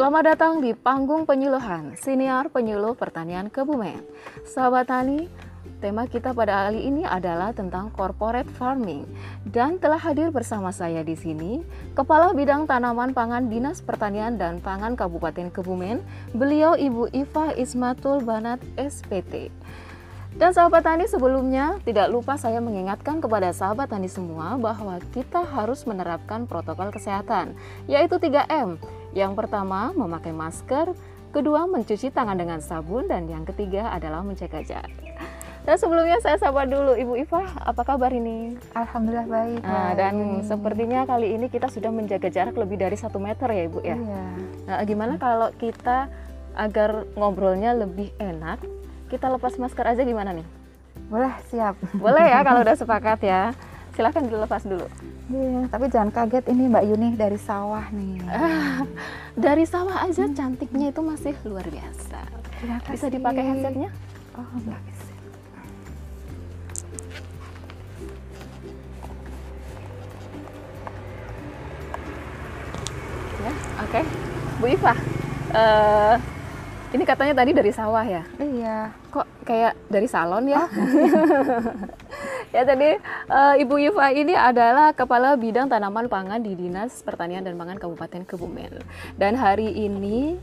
Selamat datang di panggung penyuluhan Siniar Penyuluh Pertanian Kebumen. Sahabat Tani, tema kita pada kali ini adalah tentang corporate farming dan telah hadir bersama saya di sini Kepala Bidang Tanaman Pangan Dinas Pertanian dan Pangan Kabupaten Kebumen, beliau Ibu Iva Ismatul Banat SPT. Dan sahabat tani sebelumnya tidak lupa saya mengingatkan kepada sahabat tani semua bahwa kita harus menerapkan protokol kesehatan yaitu 3M. Yang pertama memakai masker, kedua mencuci tangan dengan sabun dan yang ketiga adalah menjaga jarak. Dan sebelumnya saya sapa dulu Ibu Iva, apa kabar ini? Alhamdulillah baik. Nah, dan sepertinya kali ini kita sudah menjaga jarak lebih dari satu meter ya Ibu ya. Iya. Nah, gimana kalau kita agar ngobrolnya lebih enak, kita lepas masker aja gimana nih? Boleh siap. Boleh ya kalau udah sepakat ya. Silahkan dilepas dulu. Iya, tapi jangan kaget ini Mbak Yuni dari sawah nih. Dari sawah aja cantiknya itu masih luar biasa. Bisa dipakai headsetnya? Oh, Mbak. bisa. Ya, oke. Bu Iva, eh, ini katanya tadi dari sawah ya? Iya. Kok kayak dari salon ya? ya tadi eh, Ibu Iva ini adalah Kepala Bidang Tanaman Pangan di Dinas Pertanian dan Pangan Kabupaten Kebumen. Dan hari ini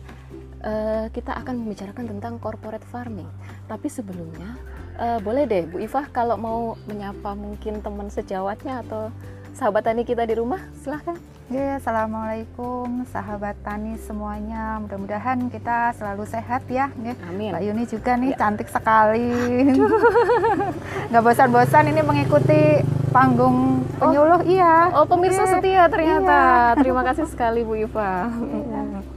eh, kita akan membicarakan tentang corporate farming. Tapi sebelumnya eh, boleh deh Bu Iva kalau mau menyapa mungkin teman sejawatnya atau sahabat tani kita di rumah, silahkan. Iya, Assalamualaikum sahabat tani semuanya. Mudah-mudahan kita selalu sehat ya. Nggih. Amin. Mbak Yuni juga nih Ya. cantik sekali. Nggak bosan-bosan ini mengikuti panggung penyuluh iya. Oh pemirsa Iya. setia ternyata. Terima kasih sekali Bu Iva. Iya.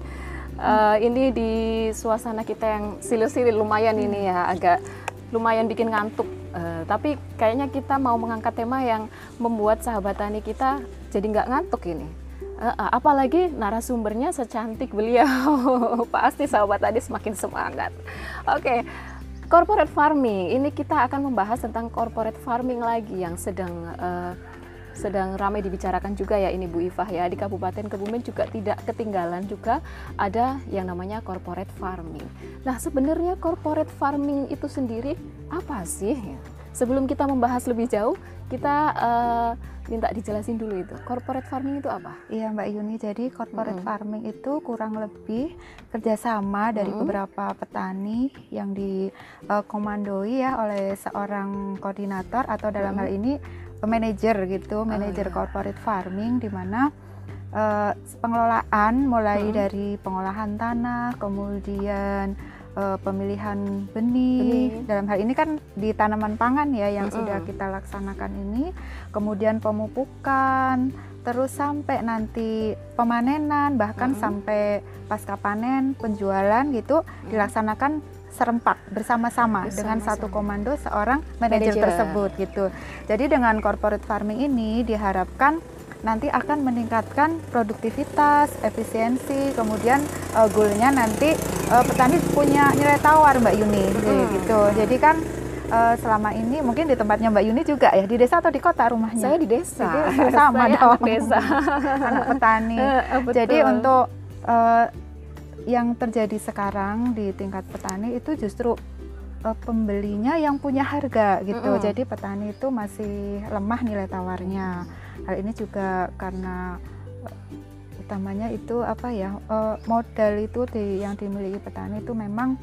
Eh, ini di suasana kita yang silir-silir lumayan ini ya agak lumayan bikin ngantuk. Eh, tapi kayaknya kita mau mengangkat tema yang membuat sahabat tani kita jadi nggak ngantuk ini. Eh, apalagi narasumbernya secantik beliau, pasti sahabat tadi semakin semangat. Oke, corporate farming ini kita akan membahas tentang corporate farming lagi yang sedang eh, sedang ramai dibicarakan juga ya ini Bu Ifah ya di Kabupaten Kebumen juga tidak ketinggalan juga ada yang namanya corporate farming. Nah sebenarnya corporate farming itu sendiri apa sih? Sebelum kita membahas lebih jauh kita eh, minta dijelasin dulu itu corporate farming itu apa? Iya Mbak Yuni, jadi corporate Mm-mm. farming itu kurang lebih kerjasama dari beberapa petani yang dikomandoi ya oleh seorang koordinator atau dalam Mm-mm. hal ini manajer gitu, manajer iya. corporate farming di mana eh, pengelolaan mulai Mm-mm. dari pengolahan tanah, kemudian eh, pemilihan benih. Benih. Dalam hal ini kan di tanaman pangan ya yang Mm-mm. sudah kita laksanakan ini, kemudian pemupukan, terus sampai nanti pemanenan bahkan Mm-mm. sampai pasca panen penjualan gitu dilaksanakan serempak bersama-sama dengan satu komando seorang Manajer. tersebut gitu. Jadi dengan corporate farming ini diharapkan nanti akan meningkatkan produktivitas, efisiensi, kemudian uh, goalnya nanti uh, petani punya nilai tawar Mbak Yuni jadi Mm. gitu. Jadi kan uh, selama ini mungkin di tempatnya Mbak Yuni juga ya di desa atau di kota rumahnya? Saya di desa, Di desa, sama Saya dong. anak desa. anak petani. Eh, Jadi betul. untuk eh, yang terjadi sekarang di tingkat petani itu justru pembelinya yang punya harga gitu. Mm-mm. Jadi petani itu masih lemah nilai tawarnya. Hal ini juga karena eh, utamanya itu apa ya eh, modal itu di, yang dimiliki petani itu memang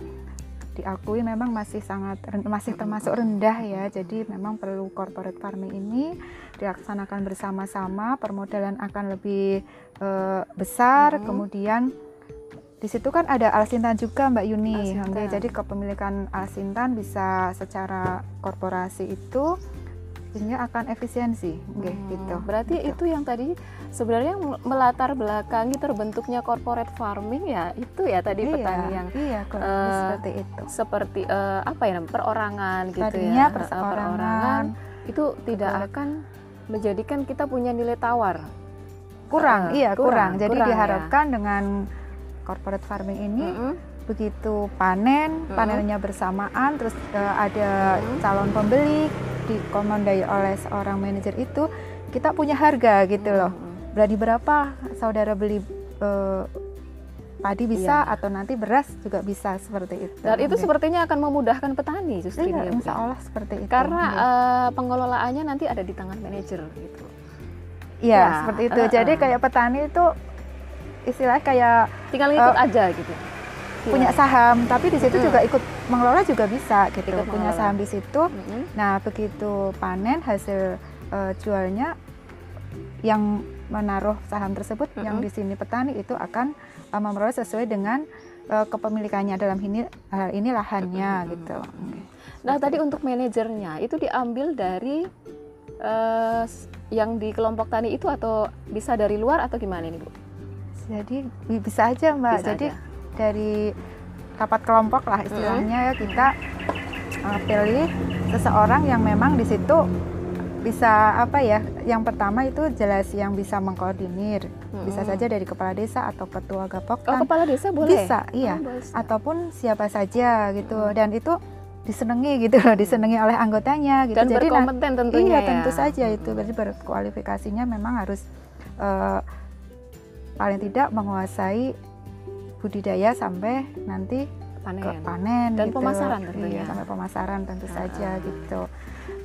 diakui memang masih sangat masih termasuk rendah ya. Jadi memang perlu corporate farming ini dilaksanakan bersama-sama, permodalan akan lebih eh, besar, Mhm. kemudian di situ kan ada Alsintan juga Mbak Yuni. Alsintan. Jadi kepemilikan Alsintan bisa secara korporasi itu sehingga akan efisiensi, Oke, Hmm, gitu. Berarti Gitu. itu yang tadi sebenarnya melatar belakangi terbentuknya corporate farming ya itu ya tadi iya, petani yang iya, eh, seperti itu. seperti eh, apa ya perorangan gitu Tadinya ya. Eh, perseorangan itu tidak akan menjadikan kita punya nilai tawar. kurang, Eh, iya kurang, kurang. Jadi kurang, ya. diharapkan dengan corporate farming ini Mm-mm. begitu panen, panennya bersamaan, terus ada calon pembeli dikomandai oleh seorang manajer itu, kita punya harga gitu loh. Mm-mm. Berani berapa saudara beli eh, padi bisa atau nanti beras juga bisa seperti itu. Dan itu Oke. sepertinya akan memudahkan petani justru Iya, ini ya, Bu, insya ya? Allah seperti itu. Karena Iya. eh, pengelolaannya nanti ada di tangan manajer gitu. Iya, ya, seperti itu. uh-uh. Jadi kayak petani itu istilahnya kayak Tinggal ngikut Eh, aja gitu. Punya Iya. saham, tapi di situ Mm-mm. juga ikut mengelola juga bisa gitu. Ikut punya mengelola. saham di situ. Mm-mm. Nah, begitu panen hasil eh, jualnya yang menaruh saham tersebut yang Mm-mm. di sini petani itu akan eh, memperoleh sesuai dengan eh, kepemilikannya dalam ini hal ini lahannya Mm-mm. gitu. Nah tadi untuk manajernya itu diambil dari s- yang di kelompok tani itu atau bisa dari luar atau gimana nih Bu? Jadi bi- bisa aja Mbak. Bisa Jadi aja. Dari rapat kelompok lah istilahnya ya kita uh, pilih seseorang yang memang di situ bisa apa ya? Yang pertama itu jelas yang bisa mengkoordinir. Bisa saja dari kepala desa atau ketua Oh gapoktan. kepala desa boleh? Bisa, iya. Oh, bisa. Ataupun siapa saja gitu. Mm. Dan itu disenangi gitu loh, disenangi oleh anggotanya gitu. Dan Jadi berkompeten tentunya Iya ya. tentu saja itu berarti berkualifikasinya memang harus eh, paling tidak menguasai budidaya sampai nanti panen. ke panen Dan gitu. pemasaran tentunya. Iya, sampai pemasaran tentu saja Ah. gitu.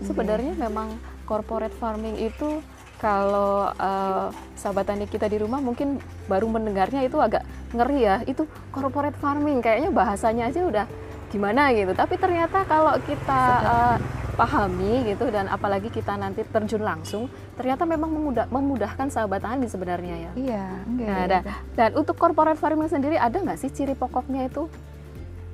Sebenarnya memang corporate farming itu kalau eh, sahabat tani kita di rumah mungkin baru mendengarnya itu agak ngeri ya. Itu corporate farming kayaknya bahasanya aja udah gimana gitu. Tapi ternyata kalau kita eh, pahami gitu dan apalagi kita nanti terjun langsung, ternyata memang memudah- memudahkan sahabat tani sebenarnya ya. Iya, enggak. Nah, dan, dan untuk corporate farming sendiri ada nggak sih ciri pokoknya itu?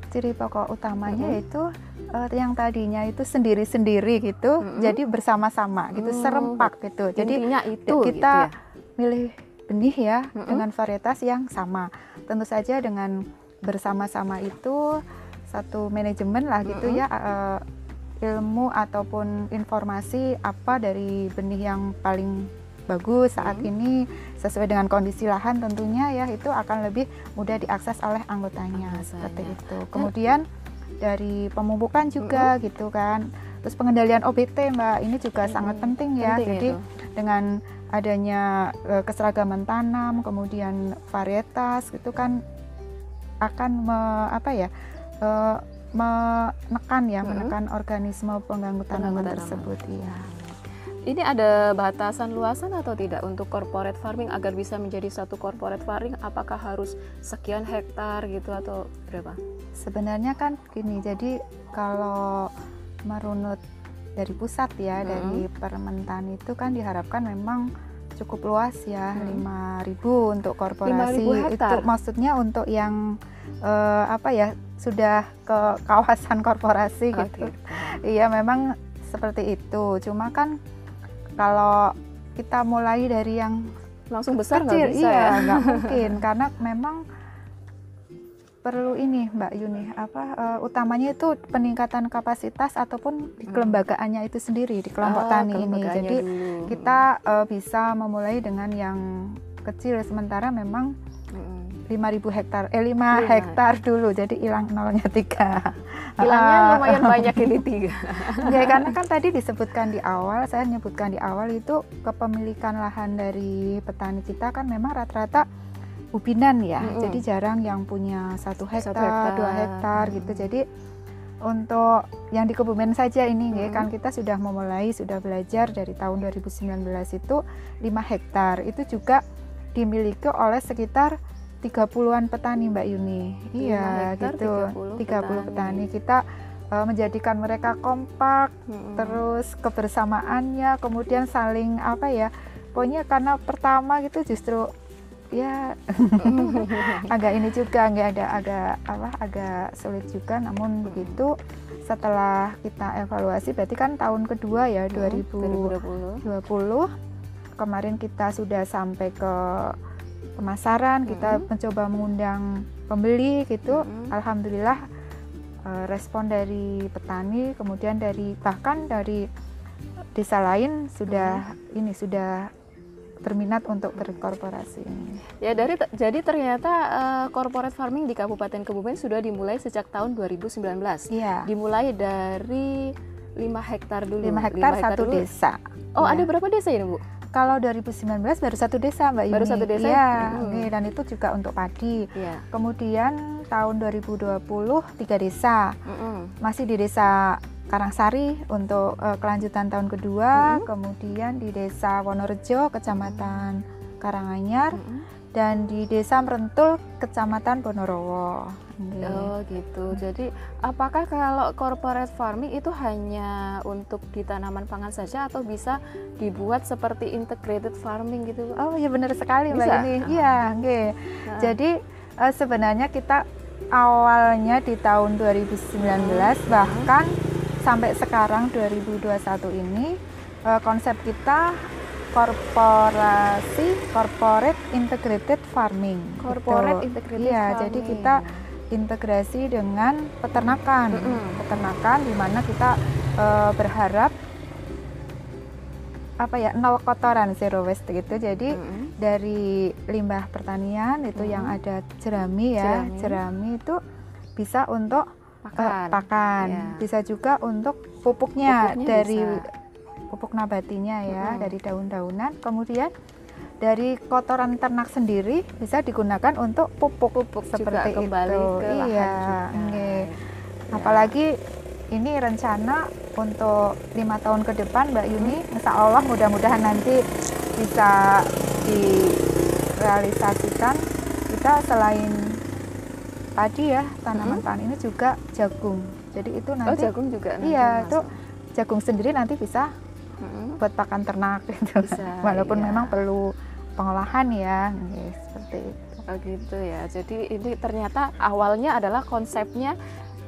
ciri pokok utamanya Mhm. itu eh, yang tadinya itu sendiri-sendiri gitu, Mhm. jadi bersama-sama gitu, Hmm. serempak gitu. Jadi Intinya itu kita gitu ya. milih benih ya Mm-mm. dengan varietas yang sama. Tentu saja dengan bersama-sama itu satu manajemen lah gitu Mm-mm. ya eh, ilmu ataupun informasi apa dari benih yang paling bagus saat Mm. ini sesuai dengan kondisi lahan tentunya ya itu akan lebih mudah diakses oleh anggotanya Anggotanya. seperti itu. Kemudian dari pemupukan juga gitu kan. Terus pengendalian OBT Mbak ini juga Mm-mm. sangat penting ya. Penting Jadi itu. dengan adanya eh, keseragaman tanam, kemudian varietas gitu kan akan me- apa ya eh, menekan ya, Mm-mm. menekan organisme pengganggu tanaman Pengganggu tanaman. tersebut. Iya. Ini ada batasan luasan atau tidak untuk corporate farming agar bisa menjadi satu corporate farming? Apakah harus sekian hektar gitu atau berapa? Sebenarnya kan gini, jadi kalau merunut dari pusat ya, Mm-mm. dari Permentan itu kan diharapkan memang cukup luas ya, Mm. 5.000 untuk korporasi. 5.000 hektar? Itu maksudnya untuk yang eh, apa ya, sudah ke kawasan korporasi gitu. Iya, memang seperti itu. Cuma kan kalau kita mulai dari yang Langsung besar nggak bisa iya, ya? nggak mungkin karena memang perlu ini Mbak Yuni apa eh, utamanya itu peningkatan kapasitas ataupun di Hmm. kelembagaannya itu sendiri di kelompok Oh, tani ini. Jadi dulu. kita eh, bisa memulai dengan yang kecil sementara memang. 5.000 hektar eh 5 Lima. hektar dulu jadi hilang nolnya tiga. Hilangnya Ah, lumayan banyak ini tiga. Ya karena kan tadi disebutkan di awal, saya menyebutkan di awal itu kepemilikan lahan dari petani kita kan memang rata-rata ubinan ya. Mm-mm. Jadi jarang yang punya satu hektar, hektar. dua hektar gitu. Mm. Jadi untuk yang di Kebumen saja ini ya Mm. kan kita sudah memulai sudah belajar dari tahun 2019 itu 5 hektar. Itu juga dimiliki oleh sekitar 30-an petani Mbak Yuni. Iya hektar, gitu. 30 30 petani. petani. Kita eh, menjadikan mereka kompak Mm-mm. terus kebersamaannya kemudian saling apa ya pokoknya karena pertama gitu justru ya agak ini juga nggak ada agak apa agak sulit juga namun begitu setelah kita evaluasi berarti kan tahun kedua ya 2020 2020. kemarin kita sudah sampai ke pemasaran kita Mm. mencoba mengundang pembeli gitu Mm. alhamdulillah eh, respon dari petani kemudian dari bahkan dari desa lain sudah ini sudah berminat untuk berkorporasi ini. Ya dari jadi ternyata eh, corporate farming di Kabupaten Kebumen sudah dimulai sejak tahun 2019. Iya. Dimulai dari 5 hektar dulu. 5 hektar satu dulu. desa. Oh, Iya. ada berapa desa ini, Bu? Kalau 2019 baru satu desa Mbak Yuni. Baru satu desa? Iya, Hmm. nggih, dan itu juga untuk padi. Iya. Kemudian tahun 2020 tiga desa. Mm-mm. Masih di desa Karangsari untuk eh, kelanjutan tahun kedua, Mm-mm. kemudian di desa Wonorejo, Kecamatan Karanganyar, Mm-mm. dan di desa Merentul, Kecamatan Ponorogo. Nggih. Oh gitu. Jadi apakah kalau corporate farming itu hanya untuk di tanaman pangan saja atau bisa dibuat seperti integrated farming gitu? Oh iya benar sekali Mbak Bisa? Yuni. Ah. Iya, nggih. Nah, Jadi eh, sebenarnya kita awalnya di tahun 2019 bahkan sampai sekarang 2021 ini eh, konsep kita korporasi corporate integrated farming. corporate gitu. integrated Iya, farming. jadi kita integrasi dengan peternakan. Mm-mm. Peternakan di mana kita eh, berharap apa ya nol kotoran zero waste gitu. Jadi Mm-mm. dari limbah pertanian itu Hmm. yang ada jerami ya Jerami. jerami itu bisa untuk eh, pakan. pakan Ya. bisa juga untuk pupuknya, Pupuknya dari bisa. pupuk nabatinya ya Mm-mm. dari daun-daunan kemudian dari kotoran ternak sendiri bisa digunakan untuk pupuk Pupuk seperti juga kembali itu. ke lahan iya juga. Ya. apalagi ini rencana untuk lima tahun ke depan Mbak Yuni. Insya Allah mudah-mudahan nanti bisa direalisasikan. Kita selain padi ya tanaman pangan ini juga jagung. Jadi itu Oh nanti jagung juga nanti iya itu jagung sendiri nanti bisa Mm-mm. buat pakan ternak gitu. Bisa, walaupun iya. memang perlu pengolahan ya Nggih, seperti itu Oh gitu ya. Jadi ini ternyata awalnya adalah konsepnya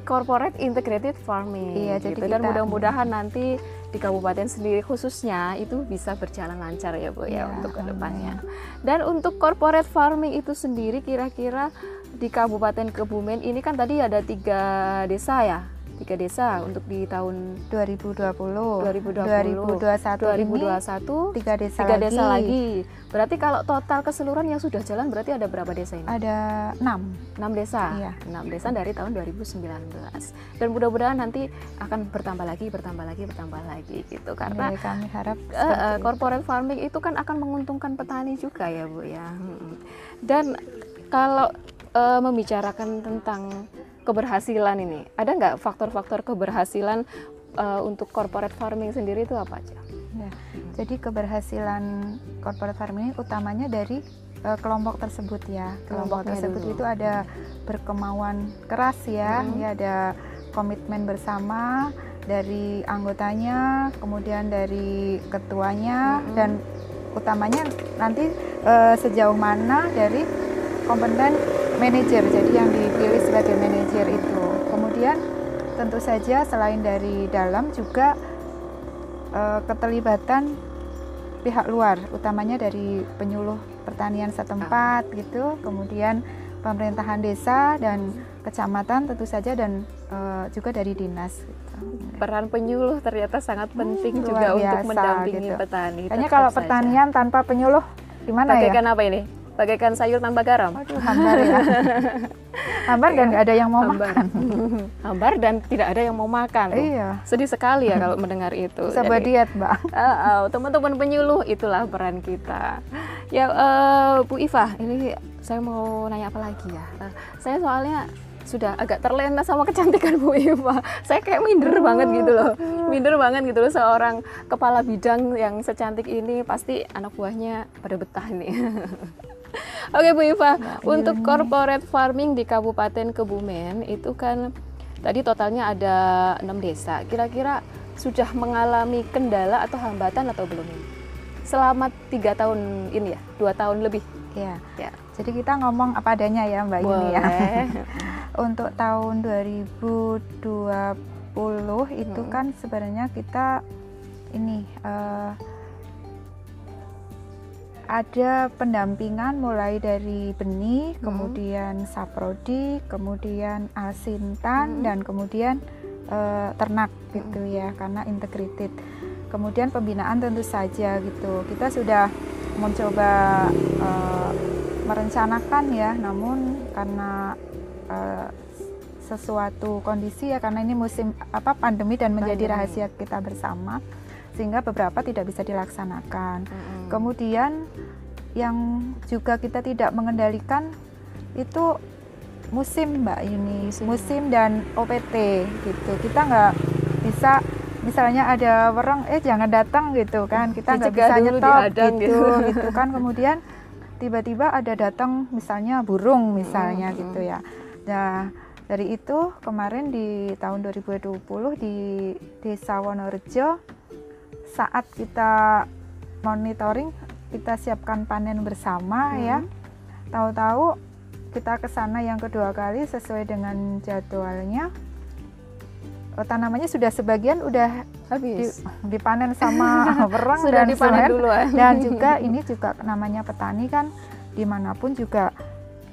corporate integrated farming. Iya, gitu. jadi dan mudah-mudahan nanti di kabupaten sendiri khususnya itu bisa berjalan lancar ya Bu ya Iya, untuk ke depannya. Dan untuk corporate farming itu sendiri kira-kira di Kabupaten Kebumen ini kan tadi ada tiga desa ya, tiga desa untuk di tahun 2020 2020, 2021 ini 2021 tiga desa tiga lagi. desa lagi. Berarti kalau total keseluruhan yang sudah jalan berarti ada berapa desa ini? ada enam 6 desa. Iya. 6 desa dari tahun 2019. Dan mudah-mudahan nanti akan bertambah lagi, bertambah lagi, bertambah lagi gitu. Karena Jadi kami harap eh, itu. corporate farming itu kan akan menguntungkan petani juga ya, Bu ya. Mm-mm. Dan kalau eh, membicarakan tentang keberhasilan ini, ada nggak faktor-faktor keberhasilan eh, untuk corporate farming sendiri itu apa aja? Ya, Jadi keberhasilan corporate farming ini utamanya dari eh, kelompok tersebut ya. Kelompok tersebut dulu. itu ada berkemauan keras ya, Mhm. ya ada komitmen bersama dari anggotanya, kemudian dari ketuanya Mhm. dan utamanya nanti eh, sejauh mana dari kompeten manajer. Jadi yang dipilih sebagai manajer itu. Kemudian tentu saja selain dari dalam juga eh, keterlibatan pihak luar, utamanya dari penyuluh pertanian setempat gitu, kemudian pemerintahan desa dan kecamatan tentu saja dan eh, juga dari dinas. Gitu. Peran penyuluh ternyata sangat penting Hmm, juga luar untuk biasa, mendampingi gitu. petani. Tetap kalau saja. pertanian tanpa penyuluh gimana ya? bagaikan apa ini? Bagaikan sayur tanpa garam. Aduh, ya. hambar dan nggak ada yang mau Hambar. makan. Hambar dan tidak ada yang mau makan. Iya. Sedih sekali ya kalau mendengar itu. Jadi, diet, Mbak. eh, eh, teman-teman penyuluh itulah peran kita. Ya eh, Bu Iva, ini saya mau nanya apa lagi ya? Eh, saya soalnya sudah agak terlena sama kecantikan Bu Iva. Saya kayak minder banget gitu loh. Minder banget gitu loh seorang kepala bidang yang secantik ini pasti anak buahnya pada betah ini. Oke Bu Iva, untuk Yuni. corporate farming di Kabupaten Kebumen itu kan tadi totalnya ada enam desa. Kira-kira sudah mengalami kendala atau hambatan atau belum ini? Selama tiga tahun ini ya, dua tahun lebih. Iya. Ya. Jadi kita ngomong apa adanya ya, Mbak Yuni ya. Boleh. Untuk tahun 2020 itu Hmm. kan sebenarnya kita ini eh, ada pendampingan mulai dari benih, Hmm. kemudian saprodi, kemudian asintan Hmm. dan kemudian eh, ternak gitu ya karena integrated. Kemudian pembinaan tentu saja gitu. Kita sudah mencoba eh, merencanakan ya, namun karena eh, sesuatu kondisi ya karena ini musim apa pandemi dan menjadi Pandemi. rahasia kita bersama sehingga beberapa tidak bisa dilaksanakan. Mm-mm. Kemudian yang juga kita tidak mengendalikan itu musim Mbak Yuni, Musim. musim, dan OPT gitu. Kita nggak bisa misalnya ada orang eh jangan datang gitu kan, kita nggak bisa nyetop gitu, gitu. gitu kan. Kemudian tiba-tiba ada datang misalnya burung misalnya Mm, gitu ya. Nah dari itu kemarin di tahun 2020 di Desa Wonorejo saat kita monitoring kita siapkan panen bersama Hmm. ya tahu-tahu kita ke sana yang kedua kali sesuai dengan jadwalnya eh, tanamannya sudah sebagian udah di- Habis. dipanen sama berang Sudah dan dipanen duluan. dan juga ini juga namanya petani kan di mana pun juga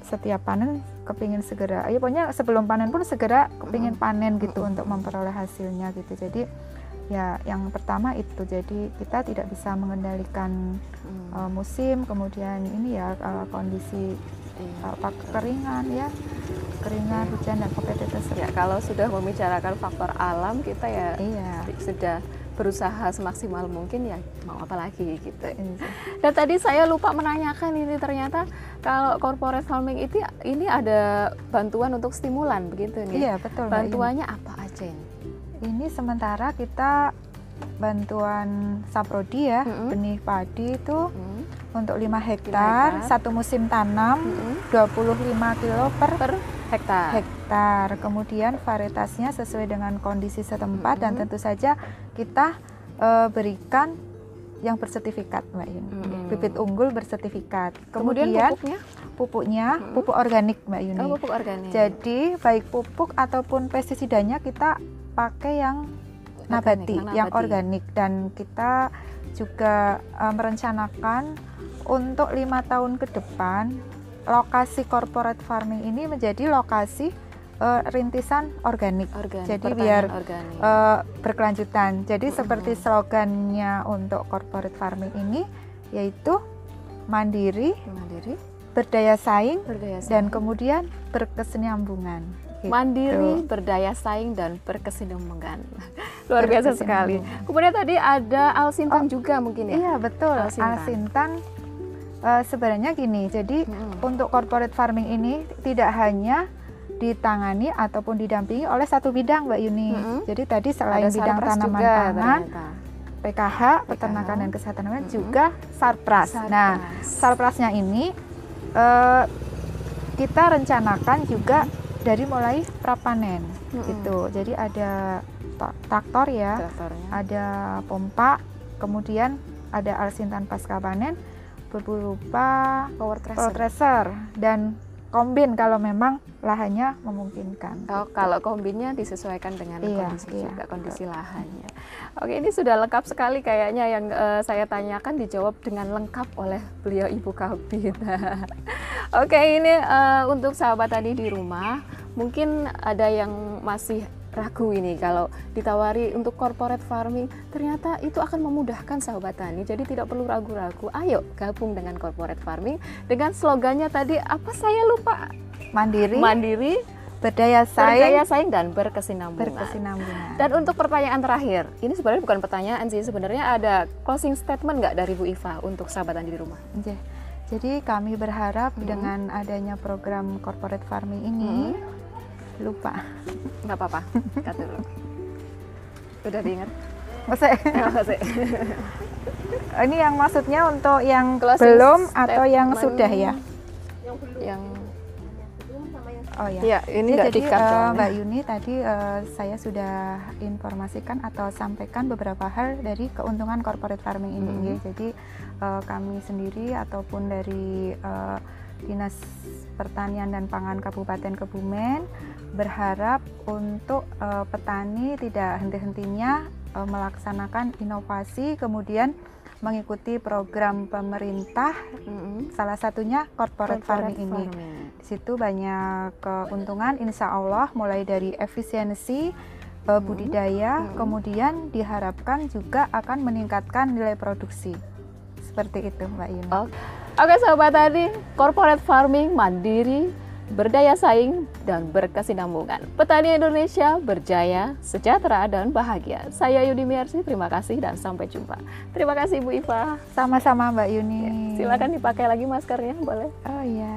setiap panen kepingin segera ya pokoknya sebelum panen pun segera kepingin Mm. panen gitu Mm-mm. untuk memperoleh hasilnya gitu jadi ya yang pertama itu jadi kita tidak bisa mengendalikan Hmm, uh, musim kemudian ini ya uh, kondisi iya. uh, keringan ya keringan Iya. hujan dan kompetitif Ya, kalau sudah membicarakan faktor alam kita ya iya sudah berusaha semaksimal mungkin ya mau apa lagi gitu. ini sih. Dan tadi saya lupa menanyakan ini ternyata kalau corporate farming itu ini ada bantuan untuk stimulan begitu nih. iya betul Yuni. Bantuannya apa aja ini? Ini sementara kita bantuan saprodi ya Mm-mm. benih padi itu Hmm, untuk 5 hektar satu musim tanam hmm, 25 kilo per Per hektar. hektar kemudian varietasnya sesuai dengan kondisi setempat dan Mm-mm. tentu saja kita eh, berikan yang bersertifikat Mbak Yuni Mm-mm. bibit unggul bersertifikat Kemudian kemudian pupuknya? pupuknya Mm-mm. pupuk organik Mbak Yuni Oh, pupuk organik. jadi baik pupuk ataupun pestisidanya kita pakai yang nabati, Organik, yang nabati. organik dan kita juga eh, merencanakan untuk lima tahun ke depan lokasi corporate farming ini menjadi lokasi eh, rintisan organik organik. Jadi biar, organik. eh, berkelanjutan. Jadi Mm-mm. seperti slogannya untuk corporate farming ini yaitu mandiri, mandiri, berdaya saing, berdaya saing. dan kemudian berkesinambungan. Gitu. mandiri, berdaya saing dan berkesinambungan. Luar biasa sekali. Kemudian tadi ada alsintan juga mungkin ya. Iya betul. Alsintan. Alsintan eh, sebenarnya gini. Jadi Mm-mm. untuk corporate farming ini tidak hanya ditangani ataupun didampingi oleh satu bidang, Mbak Yuni. Mm-mm. Jadi tadi selain Ada bidang tanaman juga pangan, ternyata. PKH, peternakan dan kesehatan hewan Mm-mm. juga sarpras. Nah, Sarpras. sarprasnya ini eh, kita rencanakan juga dari mulai prapanen Mm-mm. gitu. Jadi ada to- traktor ya, Traktornya. ada pompa, kemudian ada alsintan pasca panen, berupa power power tracer dan kombin kalau memang lahannya memungkinkan. Oh, kalau kombinnya disesuaikan dengan Iya, kondisi iya, juga kondisi lahannya. Oke, ini sudah lengkap sekali kayaknya yang eh, saya tanyakan dijawab dengan lengkap oleh beliau Ibu Kabit. Oke, ini eh, untuk sahabat tadi di rumah, mungkin ada yang masih ragu ini kalau ditawari untuk corporate farming ternyata itu akan memudahkan sahabat tani jadi tidak perlu ragu-ragu ayo gabung dengan corporate farming dengan slogannya tadi apa saya lupa Mandiri, mandiri berdaya berdaya saing, saing dan berkesinambungan. berkesinambungan. Dan untuk pertanyaan terakhir, ini sebenarnya bukan pertanyaan sih, sebenarnya ada closing statement nggak dari Bu Iva untuk sahabat Andi di rumah? Oke. Jadi kami berharap Hmm. dengan adanya program corporate farming ini lupa. Nggak apa-apa, kata dulu. Udah diingat? Maksudnya, Nggak apa sih? ini yang maksudnya untuk yang Closing belum atau yang sudah ya? Yang Oh ya. ya ini Ya, jadi soalnya. Mbak Yuni tadi eh, saya sudah informasikan atau sampaikan beberapa hal dari keuntungan corporate farming ini. Ya. Jadi eh, kami sendiri ataupun dari eh, Dinas Pertanian dan Pangan Kabupaten Kebumen berharap untuk eh, petani tidak henti-hentinya eh, melaksanakan inovasi kemudian mengikuti program pemerintah Mm-mm. salah satunya corporate, farming ini. farming. Di situ banyak keuntungan insya Allah mulai dari efisiensi eh, budidaya Hmm. kemudian diharapkan juga akan meningkatkan nilai produksi. Seperti itu Mbak Yuni. Oke sahabat tadi, corporate farming mandiri, berdaya saing, dan berkesinambungan. Petani Indonesia berjaya, sejahtera, dan bahagia. Saya Yudi Miarsi, terima kasih dan sampai jumpa. Terima kasih Bu Iva. Sama-sama Mbak Yuni. Ya, silakan dipakai lagi maskernya, boleh? Oh iya.